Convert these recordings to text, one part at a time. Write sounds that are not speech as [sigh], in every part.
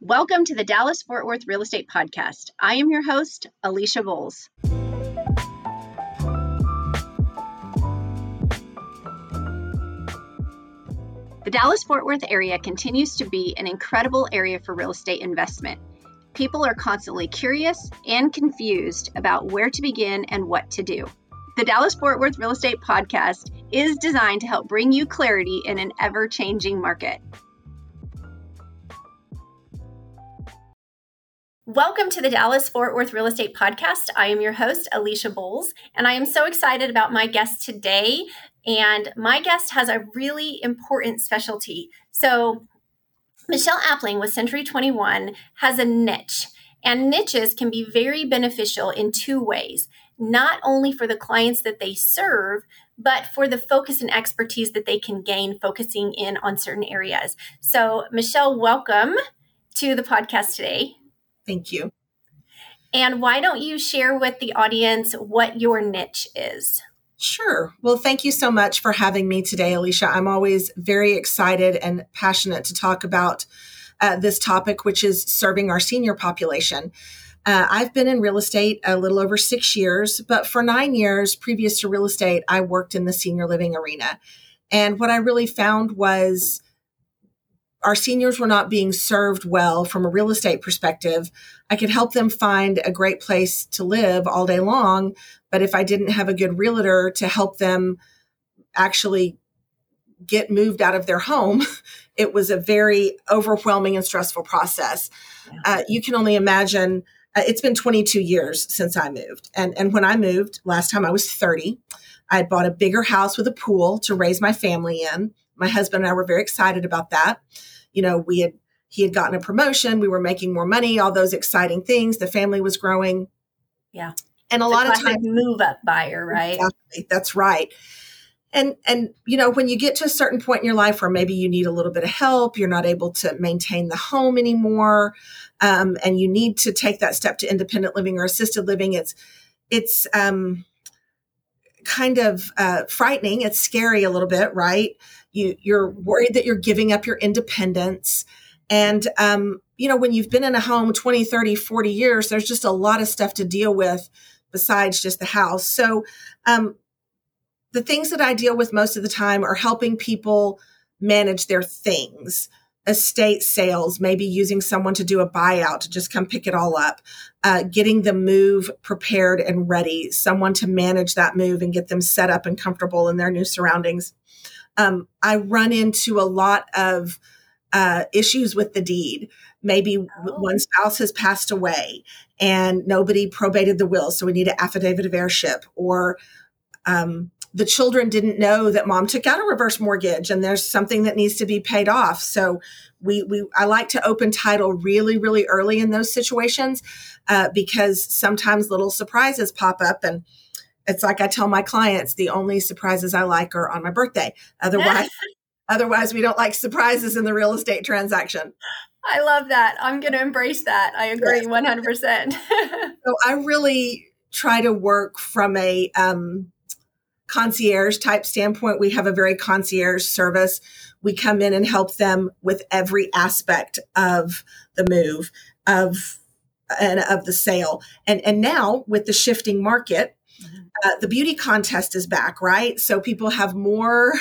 Welcome to the Dallas Fort Worth Real Estate Podcast. I am your host, Alysha Bowles. The Dallas Fort Worth area continues to be an incredible area for real estate investment. People are constantly curious and confused about where to begin and what to do. The Dallas Fort Worth Real Estate Podcast is designed to help bring you clarity in an ever changing market. Welcome to the Dallas Fort Worth Real Estate Podcast. I am your host, Alysha Bowles, and I am so excited about my guest today. And my guest has a really important specialty. So, Michelle Appling with Century 21 has a niche, and niches can be very beneficial in two ways not only for the clients that they serve, but for the focus and expertise that they can gain focusing in on certain areas. So, Michelle, welcome to the podcast today. Thank you. And why don't you share with the audience what your niche is? Sure. Well, thank you so much for having me today, Alysha. I'm always very excited and passionate to talk about uh, this topic, which is serving our senior population. Uh, I've been in real estate a little over six years, but for nine years previous to real estate, I worked in the senior living arena. And what I really found was our seniors were not being served well from a real estate perspective. I could help them find a great place to live all day long, but if I didn't have a good realtor to help them actually get moved out of their home, [laughs] it was a very overwhelming and stressful process. Uh, you can only imagine. Uh, it's been 22 years since I moved, and and when I moved last time, I was 30. I had bought a bigger house with a pool to raise my family in. My husband and I were very excited about that. You know, we had he had gotten a promotion, we were making more money, all those exciting things. The family was growing. Yeah. And a the lot of times move up buyer, right? Exactly. That's right. And and you know, when you get to a certain point in your life where maybe you need a little bit of help, you're not able to maintain the home anymore, um, and you need to take that step to independent living or assisted living, it's it's um, kind of uh, frightening. It's scary a little bit, right? You, you're worried that you're giving up your independence. And, um, you know, when you've been in a home 20, 30, 40 years, there's just a lot of stuff to deal with besides just the house. So, um, the things that I deal with most of the time are helping people manage their things estate sales, maybe using someone to do a buyout to just come pick it all up, uh, getting the move prepared and ready, someone to manage that move and get them set up and comfortable in their new surroundings um, I run into a lot of uh, issues with the deed. Maybe oh. one spouse has passed away and nobody probated the will, so we need an affidavit of heirship, or um, the children didn't know that mom took out a reverse mortgage and there's something that needs to be paid off. So we we I like to open title really really early in those situations uh, because sometimes little surprises pop up and it's like I tell my clients, the only surprises I like are on my birthday. Otherwise, [laughs] otherwise we don't like surprises in the real estate transaction. I love that. I'm going to embrace that. I agree yes. 100%. [laughs] so I really try to work from a um, concierge type standpoint. We have a very concierge service. We come in and help them with every aspect of the move of and of the sale. And and now with the shifting market, uh, the beauty contest is back, right? So people have more,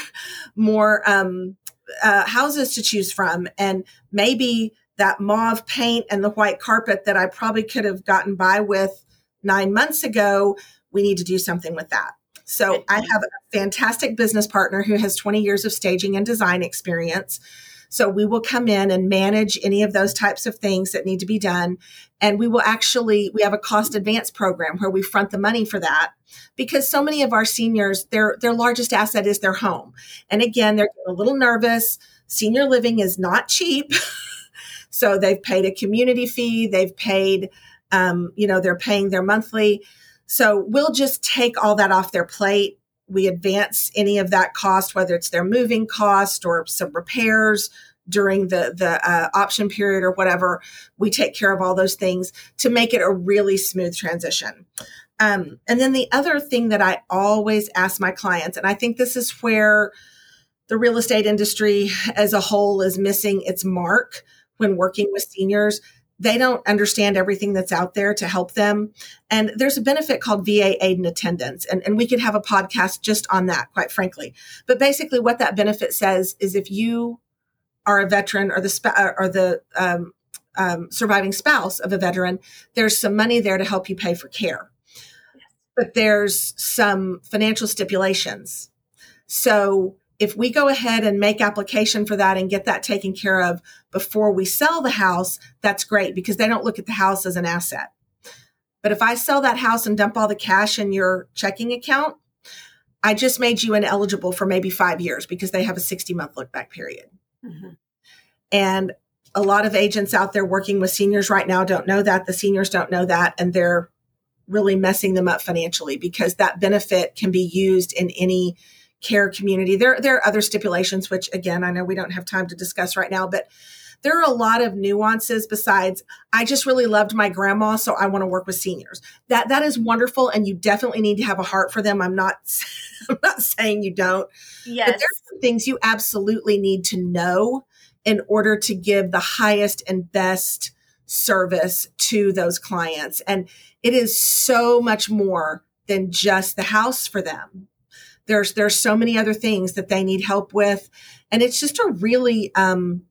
more um, uh, houses to choose from, and maybe that mauve paint and the white carpet that I probably could have gotten by with nine months ago. We need to do something with that. So I have a fantastic business partner who has 20 years of staging and design experience. So we will come in and manage any of those types of things that need to be done. And we will actually, we have a cost advance program where we front the money for that because so many of our seniors, their, their largest asset is their home. And again, they're a little nervous. Senior living is not cheap. [laughs] so they've paid a community fee. They've paid, um, you know, they're paying their monthly. So we'll just take all that off their plate we advance any of that cost, whether it's their moving cost or some repairs during the the uh, option period or whatever. We take care of all those things to make it a really smooth transition. Um, and then the other thing that I always ask my clients, and I think this is where the real estate industry as a whole is missing its mark when working with seniors they don't understand everything that's out there to help them. And there's a benefit called VA aid and attendance. And, and we could have a podcast just on that, quite frankly. But basically, what that benefit says is if you are a veteran or the, sp- or the um, um, surviving spouse of a veteran, there's some money there to help you pay for care. But there's some financial stipulations. So if we go ahead and make application for that and get that taken care of before we sell the house, that's great because they don't look at the house as an asset. But if I sell that house and dump all the cash in your checking account, I just made you ineligible for maybe five years because they have a 60 month look back period. Mm-hmm. And a lot of agents out there working with seniors right now don't know that. The seniors don't know that. And they're really messing them up financially because that benefit can be used in any care community. There, there are other stipulations, which again, I know we don't have time to discuss right now, but there are a lot of nuances besides I just really loved my grandma, so I want to work with seniors. That that is wonderful, and you definitely need to have a heart for them. I'm not [laughs] I'm not saying you don't. Yes. But there's some things you absolutely need to know in order to give the highest and best service to those clients. And it is so much more than just the house for them there's there's so many other things that they need help with. And it's just a really um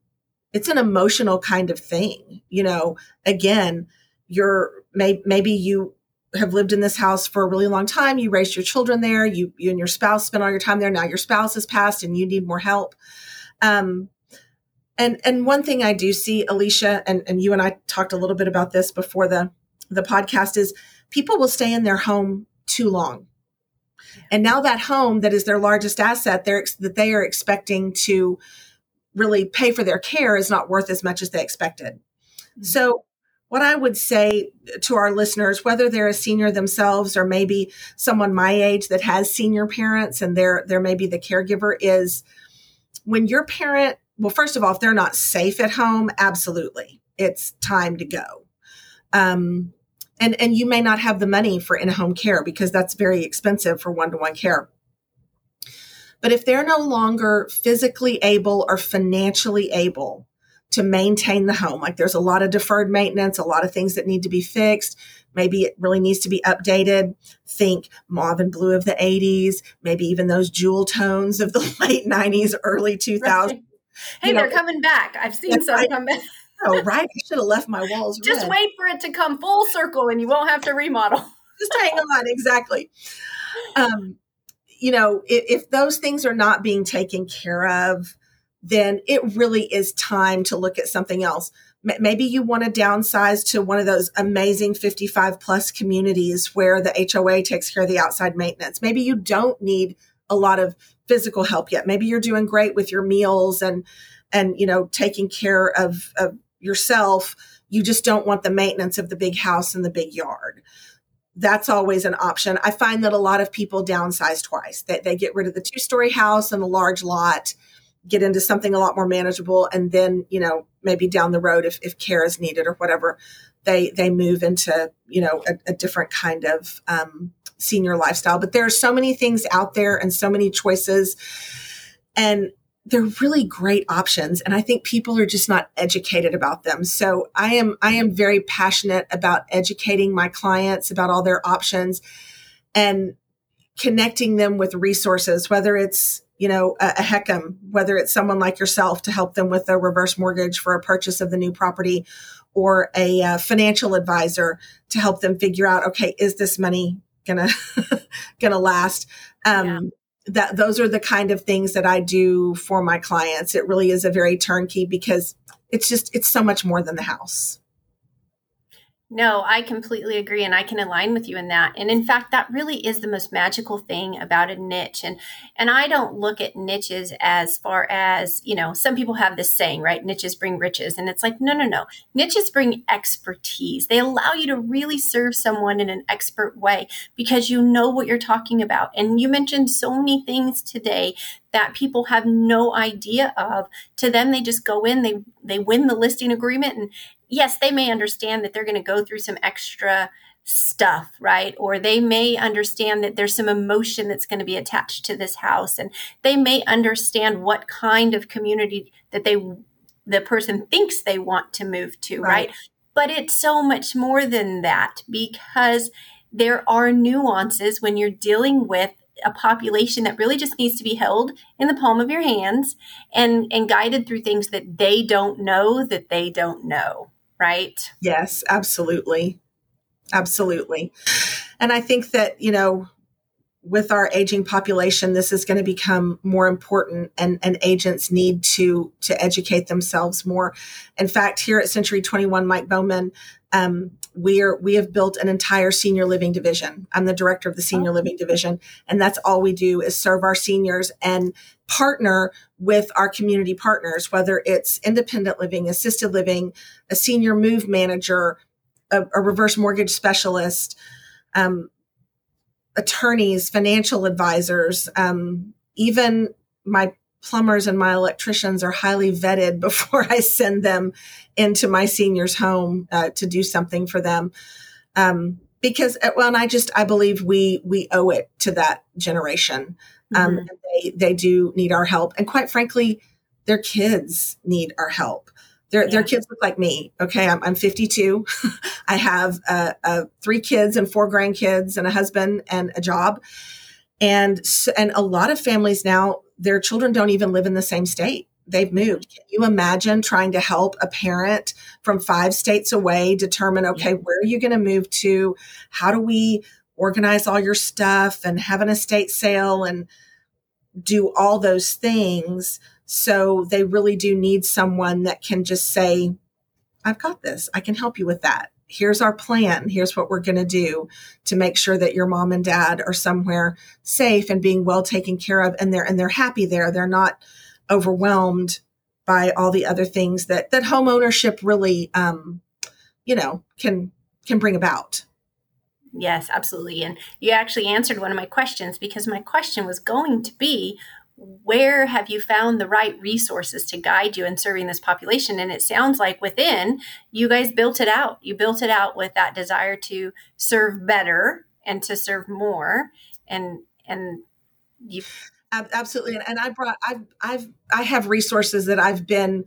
it's an emotional kind of thing you know? Again you're may, maybe you have lived in this house for a really long time. You raised your children there. You you and your spouse spent all your time there. Now your spouse has passed and you need more help. Um and and one thing i do see alysha and and you and i talked a little bit about this before the the podcast is people will stay in their home too long and now that home that is their largest asset, they're, that they are expecting to really pay for their care is not worth as much as they expected. Mm-hmm. So what I would say to our listeners, whether they're a senior themselves or maybe someone my age that has senior parents and they're, they're maybe the caregiver is when your parent, well, first of all, if they're not safe at home, absolutely. It's time to go. Um, and and you may not have the money for in-home care because that's very expensive for one-to-one care. But if they're no longer physically able or financially able to maintain the home like there's a lot of deferred maintenance a lot of things that need to be fixed maybe it really needs to be updated. Think mauve and blue of the 80s maybe even those jewel tones of the [laughs] late 90s early 2000s right. hey you they're know, coming back. I've seen some come back oh, right. I should have left my walls. Just red. wait for it to come full circle and you won't have to remodel. [laughs] Just hang on. Exactly. Um, you know, if, if those things are not being taken care of, then it really is time to look at something else. Maybe you want to downsize to one of those amazing 55 plus communities where the HOA takes care of the outside maintenance. Maybe you don't need a lot of physical help yet. Maybe you're doing great with your meals and and you know taking care of, of yourself, you just don't want the maintenance of the big house and the big yard. That's always an option. I find that a lot of people downsize twice. That they, get rid of the two story house and the large lot, get into something a lot more manageable, and then you know maybe down the road if, if care is needed or whatever, they they move into you know a, a different kind of um, senior lifestyle. But there are so many things out there and so many choices, and they're really great options and i think people are just not educated about them. So i am i am very passionate about educating my clients about all their options and connecting them with resources whether it's you know a, a HECM whether it's someone like yourself to help them with a reverse mortgage for a purchase of the new property or a uh, financial advisor to help them figure out okay is this money gonna [laughs] gonna last? Um, yeah that those are the kind of things that I do for my clients. It really is a very turnkey because it's just it's so much more than the house. No, I completely agree and I can align with you in that. And in fact, that really is the most magical thing about a niche. And and I don't look at niches as far as, you know, some people have this saying, right? Niches bring riches. And it's like, no, no, no. Niches bring expertise. They allow you to really serve someone in an expert way because you know what you're talking about. And you mentioned so many things today that people have no idea of. To them, they just go in, they they win the listing agreement, and yes, they may understand that they're going to go through some extra stuff, right? Or they may understand that there's some emotion that's going to be attached to this house, and they may understand what kind of community that they the person thinks they want to move to, right? right? But it's so much more than that because there are nuances when you're dealing with a population that really just needs to be held in the palm of your hands and and guided through things that they don't know that they don't know right yes absolutely absolutely and i think that you know with our aging population, this is going to become more important and, and agents need to, to educate themselves more. In fact, here at Century 21 Mike Bowman, um, we are, we have built an entire senior living division. I'm the director of the senior oh. living division. And that's all we do is serve our seniors and partner with our community partners, whether it's independent living, assisted living, a senior move manager, a, a reverse mortgage specialist, um, attorneys, financial advisors, um, even my plumbers and my electricians are highly vetted [laughs] before I send them into my senior's home uh, to do something for them. Um, because uh, well, and I just I believe we we owe it to that generation. Um, mm-hmm. they they do need our help, and quite frankly, their kids need our help. Their, yeah. their kids look like me. Okay. I'm, I'm 52. [laughs] I have uh, uh, three kids and four grandkids and a husband and a job. And, and a lot of families now, their children don't even live in the same state. They've moved. Can you imagine trying to help a parent from five states away determine, okay, where are you going to move to? How do we organize all your stuff and have an estate sale and do all those things? So they really do need someone that can just say, I've got this. I can help you with that. Here's our plan. Here's what we're going to do to make sure that your mom and dad are somewhere safe and being well taken care of and they're and they're happy there. They're not overwhelmed by all the other things that that home ownership really um you know can can bring about. Yes, absolutely. And you actually answered one of my questions because my question was going to be where have you found the right resources to guide you in serving this population? And it sounds like within you guys built it out. You built it out with that desire to serve better and to serve more. And and you absolutely. And i brought i've i've i have resources that i've been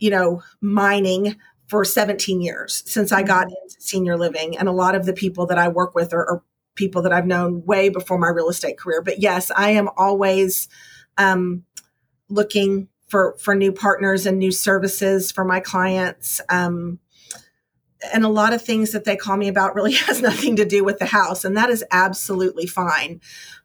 you know mining for 17 years since i got mm-hmm. into senior living. And a lot of the people that i work with are, are people that i've known way before my real estate career. But yes i am always um, looking for for new partners and new services for my clients. Um, and a lot of things that they call me about really [laughs] has nothing to do with the house, and that is absolutely fine.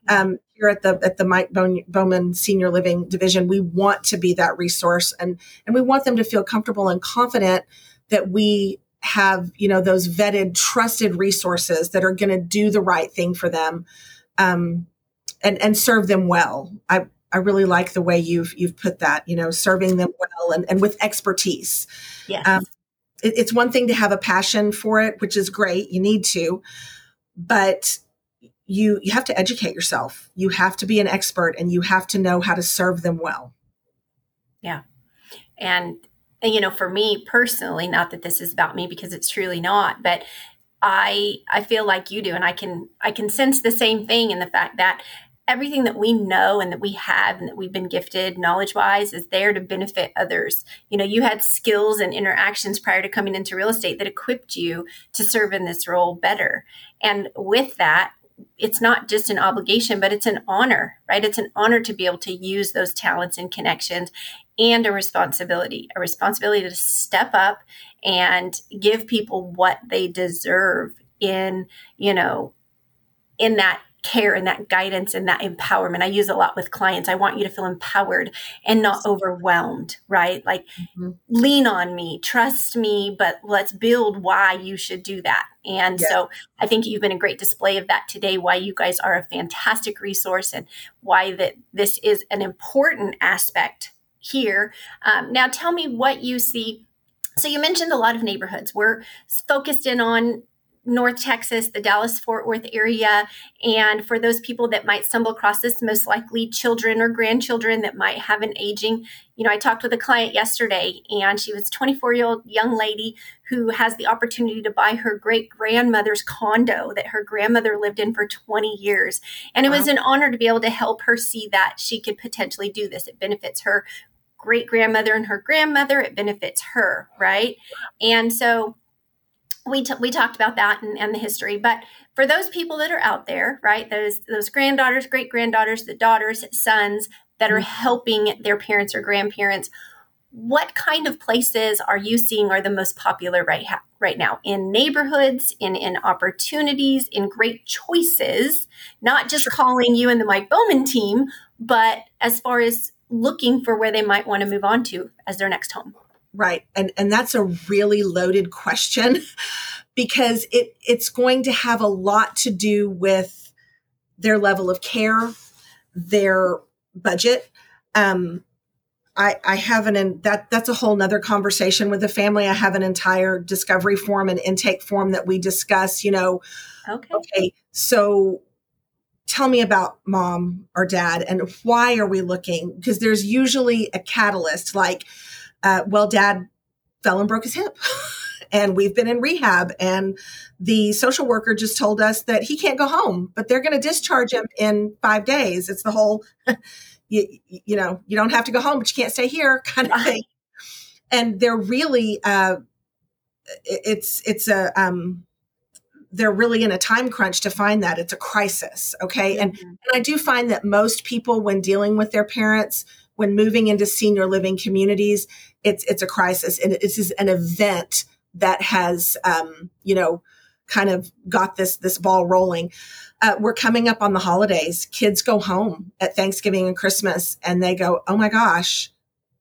Um, here at the at the Mike Bowman Senior Living Division, we want to be that resource, and and we want them to feel comfortable and confident that we have you know those vetted, trusted resources that are going to do the right thing for them, um, and and serve them well. I I really like the way you've you've put that. You know, serving them well and, and with expertise. Yeah. Um, it, it's one thing to have a passion for it, which is great. You need to, but you you have to educate yourself. You have to be an expert, and you have to know how to serve them well. Yeah, and, and you know, for me personally, not that this is about me because it's truly not, but I I feel like you do, and I can I can sense the same thing in the fact that everything that we know and that we have and that we've been gifted knowledge wise is there to benefit others. You know, you had skills and interactions prior to coming into real estate that equipped you to serve in this role better. And with that, it's not just an obligation, but it's an honor, right? It's an honor to be able to use those talents and connections and a responsibility, a responsibility to step up and give people what they deserve in, you know, in that care and that guidance and that empowerment. I use a lot with clients. I want you to feel empowered and not overwhelmed, right? Like mm-hmm. lean on me, trust me, but let's build why you should do that. And yeah. so I think you've been a great display of that today, why you guys are a fantastic resource and why that this is an important aspect here. Um, now tell me what you see so you mentioned a lot of neighborhoods. We're focused in on North Texas, the Dallas Fort Worth area. And for those people that might stumble across this, most likely children or grandchildren that might have an aging. You know, I talked with a client yesterday, and she was a 24 year old young lady who has the opportunity to buy her great grandmother's condo that her grandmother lived in for 20 years. And it wow. was an honor to be able to help her see that she could potentially do this. It benefits her great grandmother and her grandmother, it benefits her, right? And so we, t- we talked about that and, and the history. But for those people that are out there, right, those, those granddaughters, great granddaughters, the daughters, sons that are mm-hmm. helping their parents or grandparents, what kind of places are you seeing are the most popular right ha- right now in neighborhoods in in opportunities in great choices not just sure. calling you and the mike bowman team but as far as looking for where they might want to move on to as their next home right and and that's a really loaded question [laughs] because it it's going to have a lot to do with their level of care their budget um I, I have an that that's a whole nother conversation with the family. I have an entire discovery form and intake form that we discuss, you know. Okay. Okay. So tell me about mom or dad and why are we looking? Because there's usually a catalyst like, uh, well, dad fell and broke his hip. [laughs] and we've been in rehab and the social worker just told us that he can't go home but they're going to discharge him in five days it's the whole [laughs] you, you know, you don't have to go home, but you can't stay here [laughs] kind of thing. And they're really, uh, it's, it's a, um, they're really in a time crunch to find that it's a crisis. Okay. Mm-hmm. And, and I do find that most people, when dealing with their parents, when moving into senior living communities, it's, it's a crisis and this is an event that has, um, you know, kind of got this, this ball rolling uh, we're coming up on the holidays. Kids go home at Thanksgiving and Christmas and they go, oh my gosh,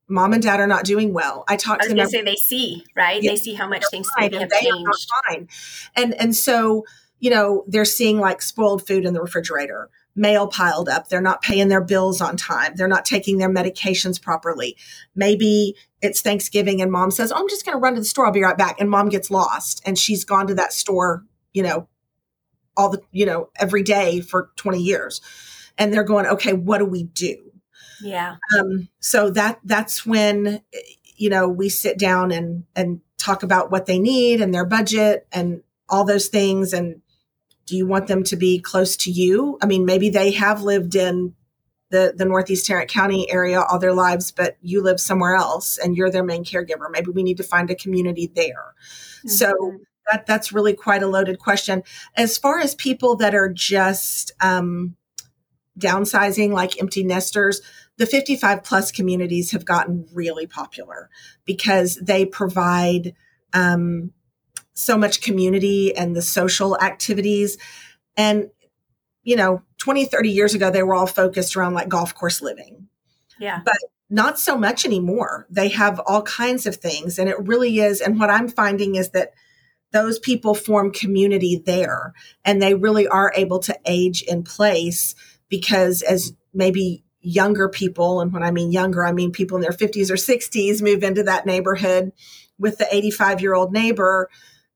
mom and dad are not doing well. I talk I to them. Say they see, right? Yeah, they see how much things have changed. Fine. And, and so, you know, they're seeing like spoiled food in the refrigerator, mail piled up. They're not paying their bills on time. They're not taking their medications properly. Maybe it's Thanksgiving and mom says, oh, I'm just going to run to the store. I'll be right back. And mom gets lost and she's gone to that store, you know, all the, you know, every day for 20 years. And they're going, okay, what do we do? Yeah. Um, so that, that's when, you know, we sit down and, and talk about what they need and their budget and all those things. And do you want them to be close to you? I mean, maybe they have lived in the, the Northeast Tarrant County area all their lives, but you live somewhere else and you're their main caregiver. Maybe we need to find a community there. Mm-hmm. So that that's really quite a loaded question. As far as people that are just um, downsizing, like empty nesters, the 55 plus communities have gotten really popular because they provide um, so much community and the social activities. And, you know, 20, 30 years ago, they were all focused around like golf course living. Yeah. But not so much anymore. They have all kinds of things. And it really is. And what I'm finding is that those people form community there and they really are able to age in place because as maybe younger people and when i mean younger i mean people in their 50s or 60s move into that neighborhood with the 85 year old neighbor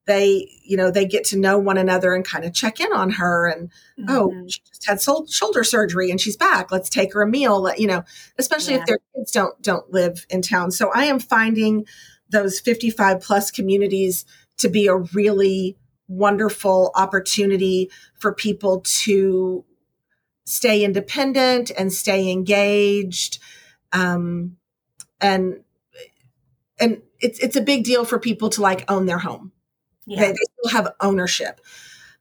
they you know they get to know one another and kind of check in on her and oh, mm-hmm. oh she just had sol- shoulder surgery and she's back let's take her a meal you know especially yeah. if their kids don't don't live in town so i am finding those 55 plus communities to be a really wonderful opportunity for people to stay independent and stay engaged um, and and it's it's a big deal for people to like own their home yeah. they, they still have ownership.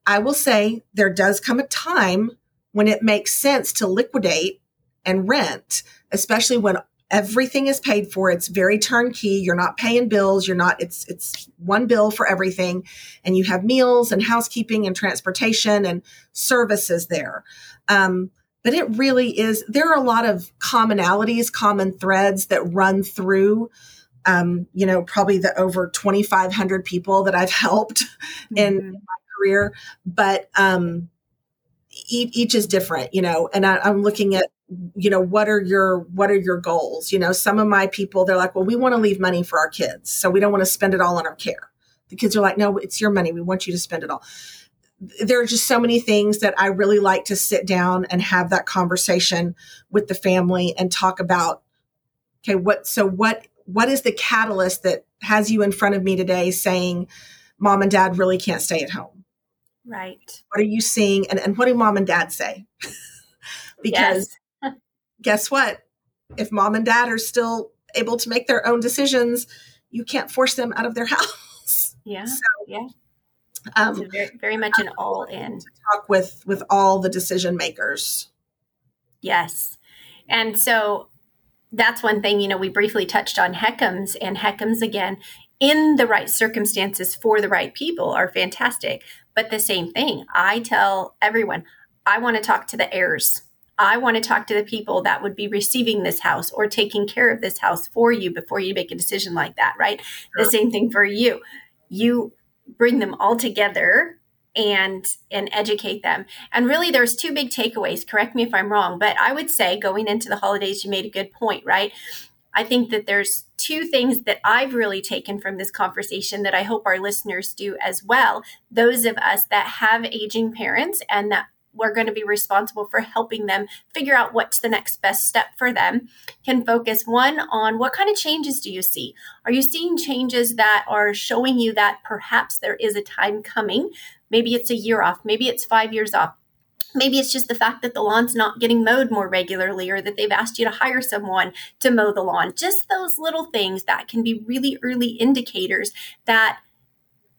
I will say there does come a time when it makes sense to liquidate and rent especially when everything is paid for. It's very turnkey. You're not paying bills. You're not it's it's one bill for everything. And you have meals and housekeeping and transportation and services there. Um, but it really is there are a lot of commonalities common threads that run through um, you know probably the over 2500 people that i've [laughs] helped mm-hmm. in my career. But um, each, each is different you know and I, i'm looking at you know what are your what are your goals? You know some of my people they're like well we want to leave money for our kids so we don't want to spend it all on our care. The kids are like no it's your money we want you to spend it all. There are just so many things that i really like to sit down and have that conversation with the family and talk about okay what so what what is the catalyst that has you in front of me today saying mom and dad really can't stay at home right what are you seeing and, and what do mom and dad say [laughs] because yes [laughs] guess what? If mom and dad are still able to make their own decisions, you can't force them out of their [laughs] house. Yeah. So, yeah. Um, very, very much an all in talk with with all the decision makers. Yes, and so that's one thing. You know, we briefly touched on HECMs, and HECMs again in the right circumstances for the right people are fantastic. But the same thing, I tell everyone, I want to talk to the heirs. I want to talk to the people that would be receiving this house or taking care of this house for you before you make a decision like that, right? Sure. The same thing for you. You bring them all together and and educate them. And really there's two big takeaways. Correct me if I'm wrong, but I would say going into the holidays you made a good point, right? I think that there's two things that I've really taken from this conversation that I hope our listeners do as well. Those of us that have aging parents and that we're going to be responsible for helping them figure out what's the next best step for them can focus one on what kind of changes do you see are you seeing changes that are showing you that perhaps there is a time coming maybe it's a year off maybe it's five years off Maybe it's just the fact that the lawn's not getting mowed more regularly or that they've asked you to hire someone to mow the lawn. Just those little things that can be really early indicators that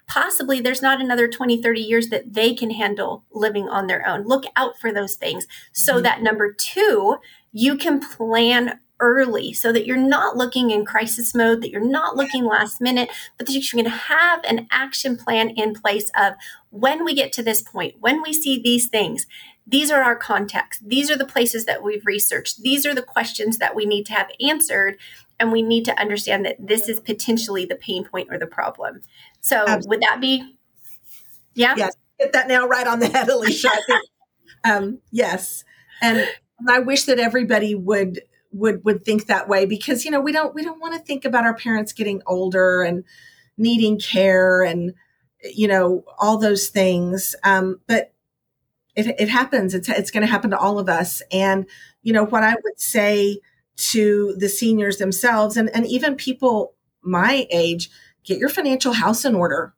possibly there's not another 20, 30 years that they can handle living on their own. Look out for those things so mm-hmm. that number two, you can plan early so that you're not looking in crisis mode, that you're not looking last minute, but that you can have an action plan in place of when we get to this point, when we see these things, these are our contexts. These are the places that we've researched. These are the questions that we need to have answered. And we need to understand that this is potentially the pain point or the problem. So Absolutely. would that be? Yeah. Yes. Get that now right on the head, Alysha. [laughs] um, yes. And I wish that everybody would would would think that way because you know we don't we don't want to think about our parents getting older and needing care and you know all those things. Um, but it, it happens. It's it's going to happen to all of us. And you know what i would say to the seniors themselves and and even people my age get your financial house in order,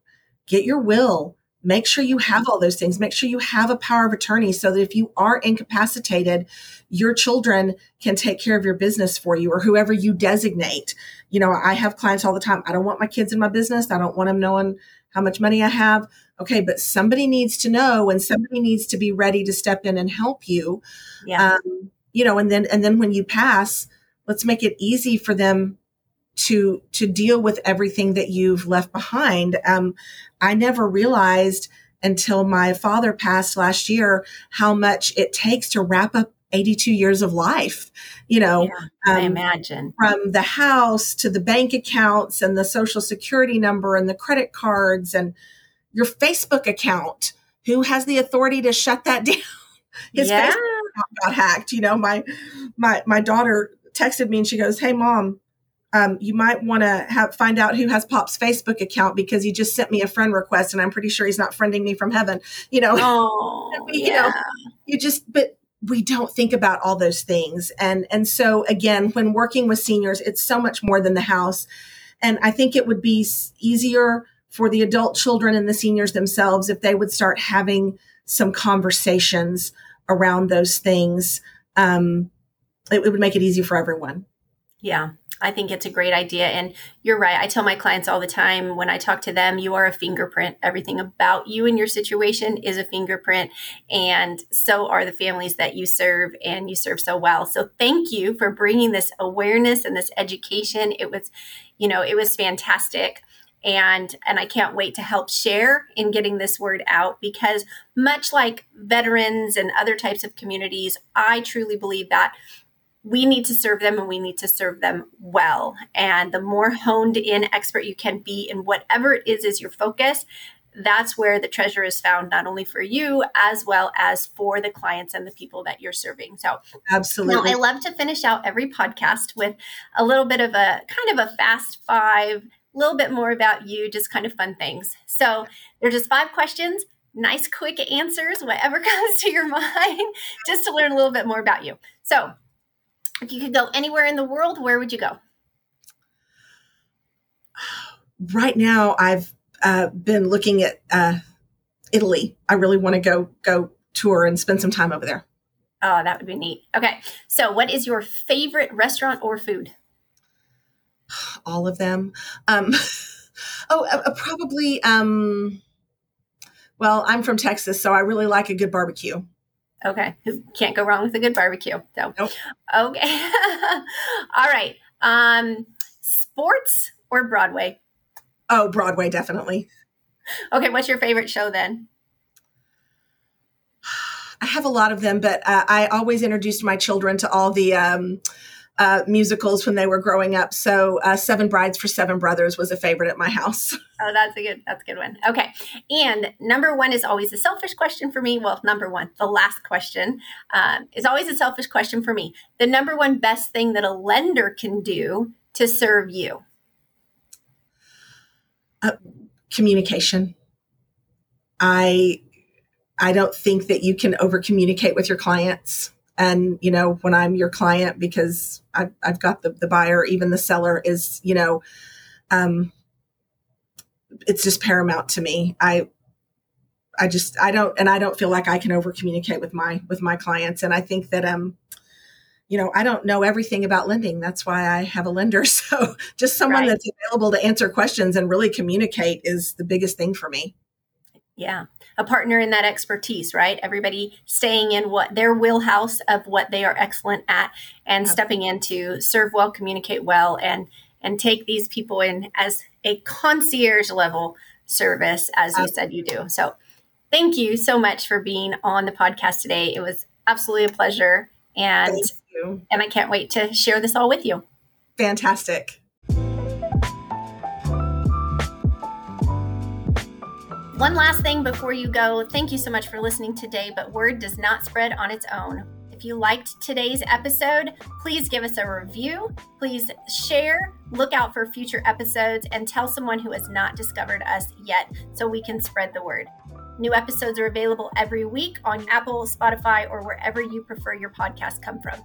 get your will, make sure you have all those things. Make sure you have a power of attorney so that if you are incapacitated, your children can take care of your business for you or whoever you designate. You know, I have clients all the time. I don't want my kids in my business. I don't want them knowing how much money I have. Okay, but somebody needs to know and somebody needs to be ready to step in and help you. Yeah. Um, you know, and then and then when you pass, let's make it easy for them to to deal with everything that you've left behind. Um, I never realized until my father passed last year how much it takes to wrap up 82 years of life. You know, yeah, um, I imagine from the house to the bank accounts and the social security number and the credit cards and your Facebook account. Who has the authority to shut that [laughs] down? His yeah. Facebook got hacked. You know, my my my daughter texted me and she goes, "Hey, mom." Um, you might want to have find out who has Pop's Facebook account because he just sent me a friend request and I'm pretty sure he's not friending me from heaven. You know, oh, [laughs] you yeah. know, you just but we don't think about all those things. And and so again, when working with seniors, it's so much more than the house. And I think it would be easier for the adult children and the seniors themselves if they would start having some conversations around those things. Um, it, it would make it easy for everyone. Yeah, I think it's a great idea. And you're right. I tell my clients all the time when I talk to them, you are a fingerprint. Everything about you and your situation is a fingerprint. And so are the families that you serve, and you serve so well. So thank you for bringing this awareness and this education. It was, you know, it was fantastic. And, and I can't wait to help share in getting this word out because much like veterans and other types of communities, I truly believe that we need to serve them and we need to serve them well. And the more honed in expert you can be in whatever it is is your focus, that's where the treasure is found, not only for you as well as for the clients and the people that you're serving. So, absolutely. Now, I love to finish out every podcast with a little bit of a kind of a fast five, a little bit more about you, just kind of fun things. So, they're just five questions, nice, quick answers, whatever [laughs] comes to your [laughs] mind, just to learn a little bit more about you. So, if you could go anywhere in the world, where would you go? Right now, I've uh, been looking at uh, Italy. I really want to go go tour and spend some time over there. Oh, that would be neat. Okay, so what is your favorite restaurant or food? All of them. Um, [laughs] oh, uh, uh, probably. Um, well, I'm from Texas, so I really like a good barbecue. Okay, can't go wrong with a good barbecue. So, nope. okay, [laughs] all right. Um, sports or Broadway? Oh, Broadway, definitely. Okay, what's your favorite show then? [sighs] I have a lot of them, but uh, I always introduced my children to all the um, uh, musicals when they were growing up. So, uh, Seven Brides for Seven Brothers was a favorite at my house. [laughs] Oh, that's a good that's a good one. Okay, and number one is always a selfish question for me. Well, number one, the last question um, is always a selfish question for me. The number one best thing that a lender can do to serve you. Uh, communication. I I don't think that you can over communicate with your clients. And, you know, when I'm your client, because I've, I've got the, the buyer, even the seller is, you know, um, it's just paramount to me. I, I just, I don't, and I don't feel like I can over communicate with my, with my clients. And I think that, um, you know, I don't know everything about lending. That's why I have a lender. [laughs] So just someone right. that's available to answer questions and really communicate is the biggest thing for me. Yeah. A partner in that expertise, right? Everybody staying in what their wheelhouse of what they are excellent at and stepping into serve well, communicate well, and and take these people in as a concierge level service, as you said you do. So thank you so much for being on the podcast today. It was absolutely a pleasure. And and I can't wait to share this all with you. Fantastic. One last thing before you go. Thank you so much for listening today, but word does not spread on its own. If you liked today's episode, please give us a review. Please share, look out for future episodes, and tell someone who has not discovered us yet so we can spread the word. New episodes are available every week on Apple, Spotify, or wherever you prefer your podcast come from.